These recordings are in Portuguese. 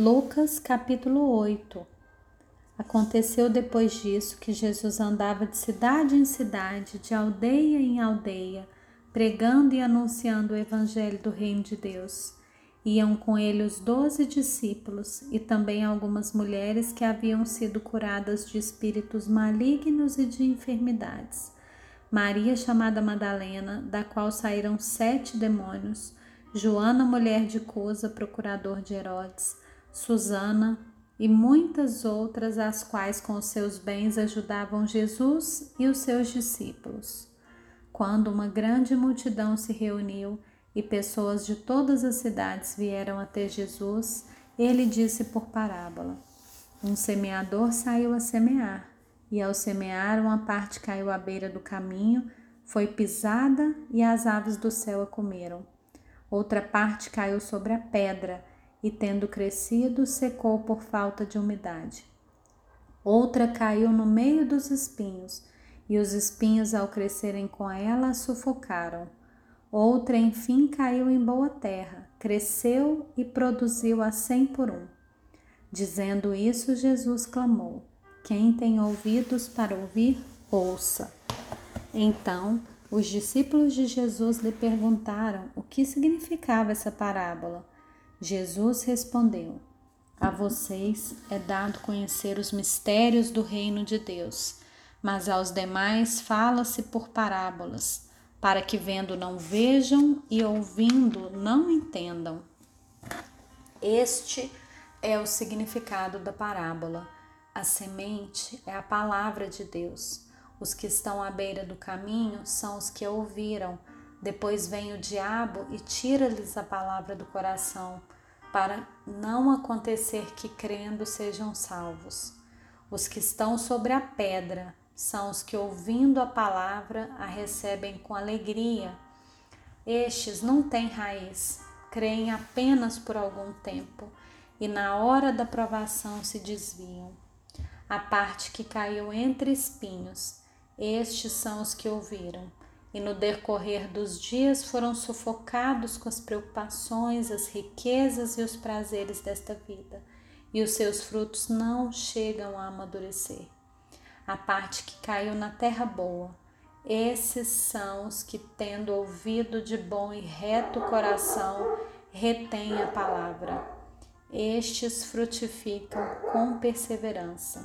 Lucas capítulo 8 Aconteceu depois disso que Jesus andava de cidade em cidade, de aldeia em aldeia, pregando e anunciando o evangelho do reino de Deus. Iam com ele os doze discípulos e também algumas mulheres que haviam sido curadas de espíritos malignos e de enfermidades. Maria, chamada Madalena, da qual saíram sete demônios, Joana, mulher de Cusa, procurador de Herodes, Susana e muitas outras, as quais com seus bens ajudavam Jesus e os seus discípulos. Quando uma grande multidão se reuniu e pessoas de todas as cidades vieram até Jesus, ele disse por parábola: Um semeador saiu a semear, e ao semear, uma parte caiu à beira do caminho, foi pisada e as aves do céu a comeram. Outra parte caiu sobre a pedra e, tendo crescido, secou por falta de umidade. Outra caiu no meio dos espinhos, e os espinhos, ao crescerem com ela, sufocaram. Outra, enfim, caiu em boa terra, cresceu e produziu a cem por um. Dizendo isso, Jesus clamou: Quem tem ouvidos para ouvir, ouça. Então, os discípulos de Jesus lhe perguntaram o que significava essa parábola. Jesus respondeu: A vocês é dado conhecer os mistérios do reino de Deus, mas aos demais fala-se por parábolas, para que vendo não vejam e ouvindo não entendam. Este é o significado da parábola. A semente é a palavra de Deus. Os que estão à beira do caminho são os que ouviram depois vem o diabo e tira-lhes a palavra do coração, para não acontecer que crendo sejam salvos. Os que estão sobre a pedra são os que, ouvindo a palavra, a recebem com alegria. Estes não têm raiz, creem apenas por algum tempo e, na hora da provação, se desviam. A parte que caiu entre espinhos, estes são os que ouviram e no decorrer dos dias foram sufocados com as preocupações, as riquezas e os prazeres desta vida, e os seus frutos não chegam a amadurecer. A parte que caiu na terra boa, esses são os que, tendo ouvido de bom e reto coração, retêm a palavra. Estes frutificam com perseverança.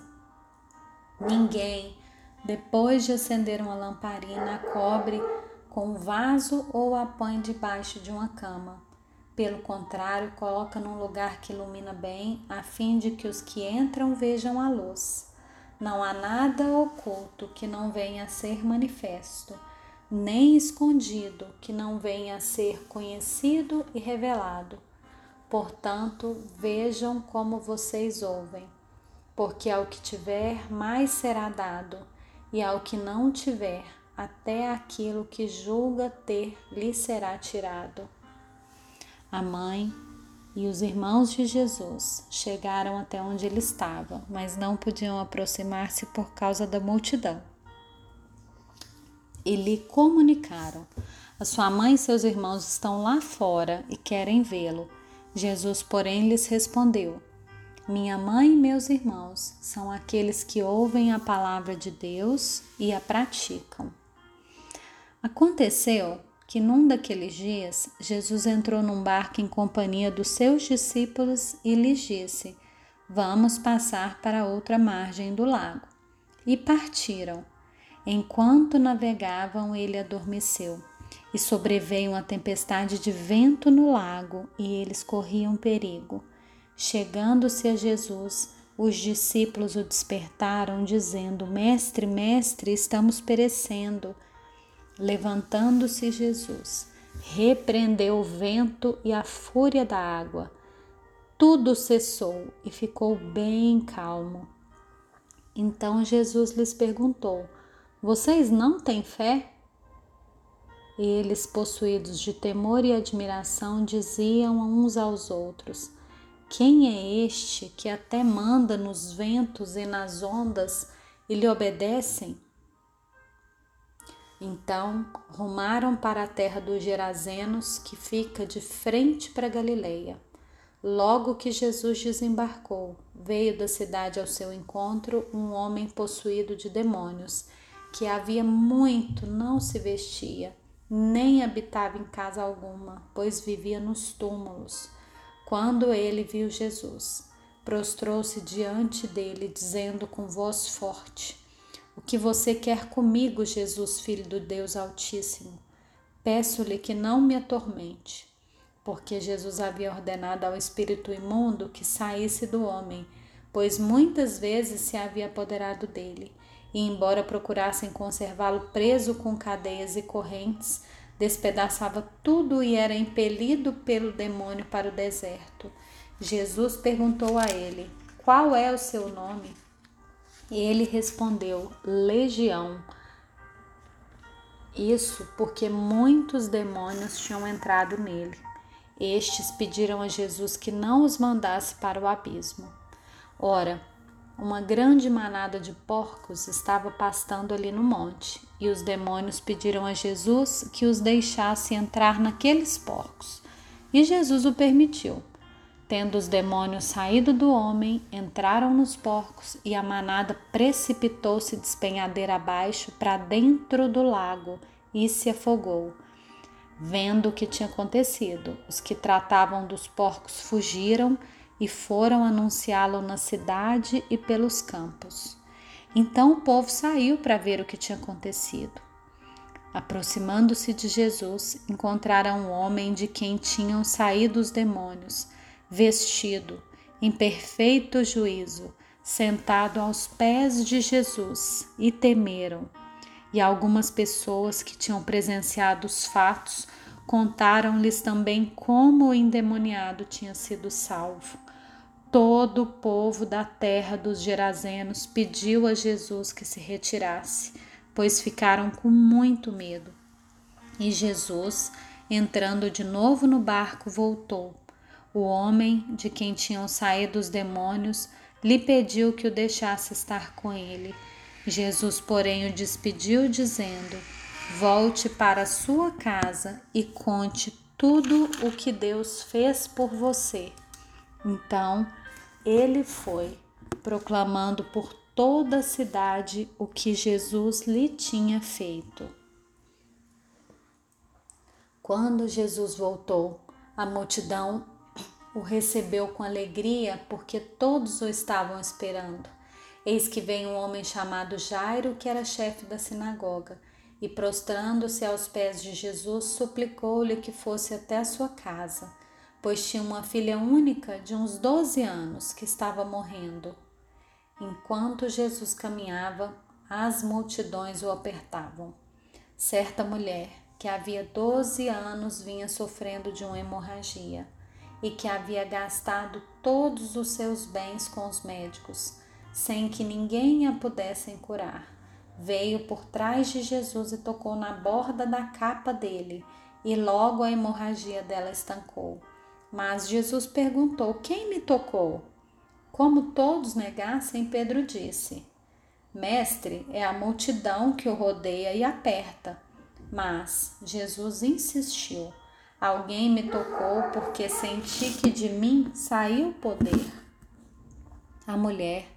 Ninguém depois de acender uma lamparina, cobre com um vaso ou a põe debaixo de uma cama. Pelo contrário, coloca num lugar que ilumina bem, a fim de que os que entram vejam a luz. Não há nada oculto que não venha a ser manifesto, nem escondido que não venha a ser conhecido e revelado. Portanto, vejam como vocês ouvem, porque ao que tiver, mais será dado e ao que não tiver, até aquilo que julga ter lhe será tirado. A mãe e os irmãos de Jesus chegaram até onde ele estava, mas não podiam aproximar-se por causa da multidão. E lhe comunicaram: A sua mãe e seus irmãos estão lá fora e querem vê-lo. Jesus, porém, lhes respondeu: minha mãe e meus irmãos são aqueles que ouvem a palavra de Deus e a praticam. Aconteceu que num daqueles dias Jesus entrou num barco em companhia dos seus discípulos e lhes disse: Vamos passar para outra margem do lago. E partiram. Enquanto navegavam, ele adormeceu. E sobreveio uma tempestade de vento no lago, e eles corriam perigo. Chegando-se a Jesus, os discípulos o despertaram, dizendo: Mestre, mestre, estamos perecendo. Levantando-se Jesus, repreendeu o vento e a fúria da água. Tudo cessou e ficou bem calmo. Então Jesus lhes perguntou: Vocês não têm fé? Eles, possuídos de temor e admiração, diziam uns aos outros: quem é este que até manda nos ventos e nas ondas e lhe obedecem? Então rumaram para a terra dos Gerazenos, que fica de frente para Galileia. Logo que Jesus desembarcou, veio da cidade ao seu encontro um homem possuído de demônios, que havia muito não se vestia, nem habitava em casa alguma, pois vivia nos túmulos. Quando ele viu Jesus, prostrou-se diante dele, dizendo com voz forte: O que você quer comigo, Jesus, filho do Deus Altíssimo? Peço-lhe que não me atormente porque Jesus havia ordenado ao espírito imundo que saísse do homem, pois muitas vezes se havia apoderado dele, e embora procurassem conservá-lo preso com cadeias e correntes, despedaçava tudo e era impelido pelo demônio para o deserto. Jesus perguntou a ele: Qual é o seu nome? E ele respondeu: Legião. Isso porque muitos demônios tinham entrado nele. Estes pediram a Jesus que não os mandasse para o abismo. Ora, uma grande manada de porcos estava pastando ali no monte, e os demônios pediram a Jesus que os deixasse entrar naqueles porcos. E Jesus o permitiu. Tendo os demônios saído do homem, entraram nos porcos e a manada precipitou-se despenhadeira abaixo para dentro do lago e se afogou. Vendo o que tinha acontecido, os que tratavam dos porcos fugiram e foram anunciá-lo na cidade e pelos campos. Então o povo saiu para ver o que tinha acontecido. Aproximando-se de Jesus, encontraram um homem de quem tinham saído os demônios, vestido, em perfeito juízo, sentado aos pés de Jesus, e temeram e algumas pessoas que tinham presenciado os fatos contaram-lhes também como o endemoniado tinha sido salvo. Todo o povo da terra dos Gerazenos pediu a Jesus que se retirasse, pois ficaram com muito medo. E Jesus, entrando de novo no barco, voltou. O homem de quem tinham saído os demônios lhe pediu que o deixasse estar com ele Jesus, porém, o despediu, dizendo: Volte para sua casa e conte tudo o que Deus fez por você. Então ele foi, proclamando por toda a cidade o que Jesus lhe tinha feito. Quando Jesus voltou, a multidão o recebeu com alegria, porque todos o estavam esperando. Eis que vem um homem chamado Jairo, que era chefe da sinagoga, e prostrando-se aos pés de Jesus, suplicou-lhe que fosse até a sua casa, pois tinha uma filha única de uns doze anos que estava morrendo. Enquanto Jesus caminhava, as multidões o apertavam. Certa mulher, que havia doze anos vinha sofrendo de uma hemorragia e que havia gastado todos os seus bens com os médicos, sem que ninguém a pudessem curar. Veio por trás de Jesus e tocou na borda da capa dele, e logo a hemorragia dela estancou. Mas Jesus perguntou: Quem me tocou? Como todos negassem, Pedro disse: Mestre, é a multidão que o rodeia e aperta. Mas Jesus insistiu: Alguém me tocou porque senti que de mim saiu o poder. A mulher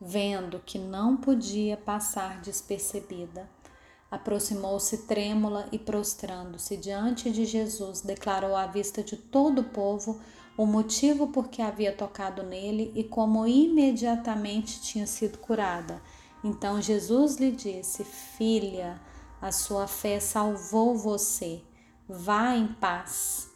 vendo que não podia passar despercebida. Aproximou-se trêmula e, prostrando-se diante de Jesus, declarou à vista de todo o povo o motivo por que havia tocado nele e como imediatamente tinha sido curada. Então Jesus lhe disse: Filha, a sua fé salvou você. Vá em paz.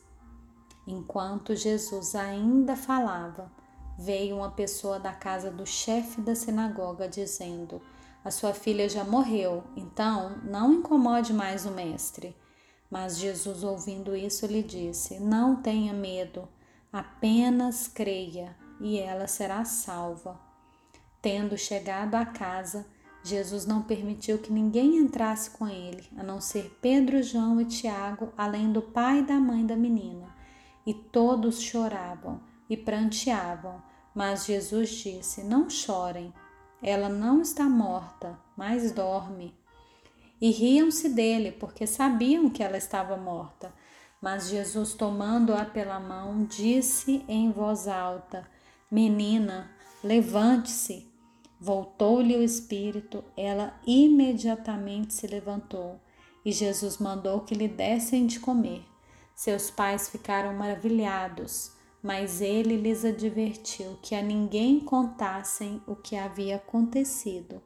Enquanto Jesus ainda falava, veio uma pessoa da casa do chefe da sinagoga dizendo: A sua filha já morreu, então não incomode mais o mestre. Mas Jesus, ouvindo isso, lhe disse: Não tenha medo, apenas creia e ela será salva. Tendo chegado à casa, Jesus não permitiu que ninguém entrasse com ele, a não ser Pedro, João e Tiago, além do pai e da mãe da menina. E todos choravam e pranteavam. Mas Jesus disse: Não chorem, ela não está morta, mas dorme. E riam-se dele, porque sabiam que ela estava morta. Mas Jesus, tomando-a pela mão, disse em voz alta: Menina, levante-se. Voltou-lhe o espírito, ela imediatamente se levantou e Jesus mandou que lhe dessem de comer. Seus pais ficaram maravilhados, mas ele lhes advertiu que a ninguém contassem o que havia acontecido.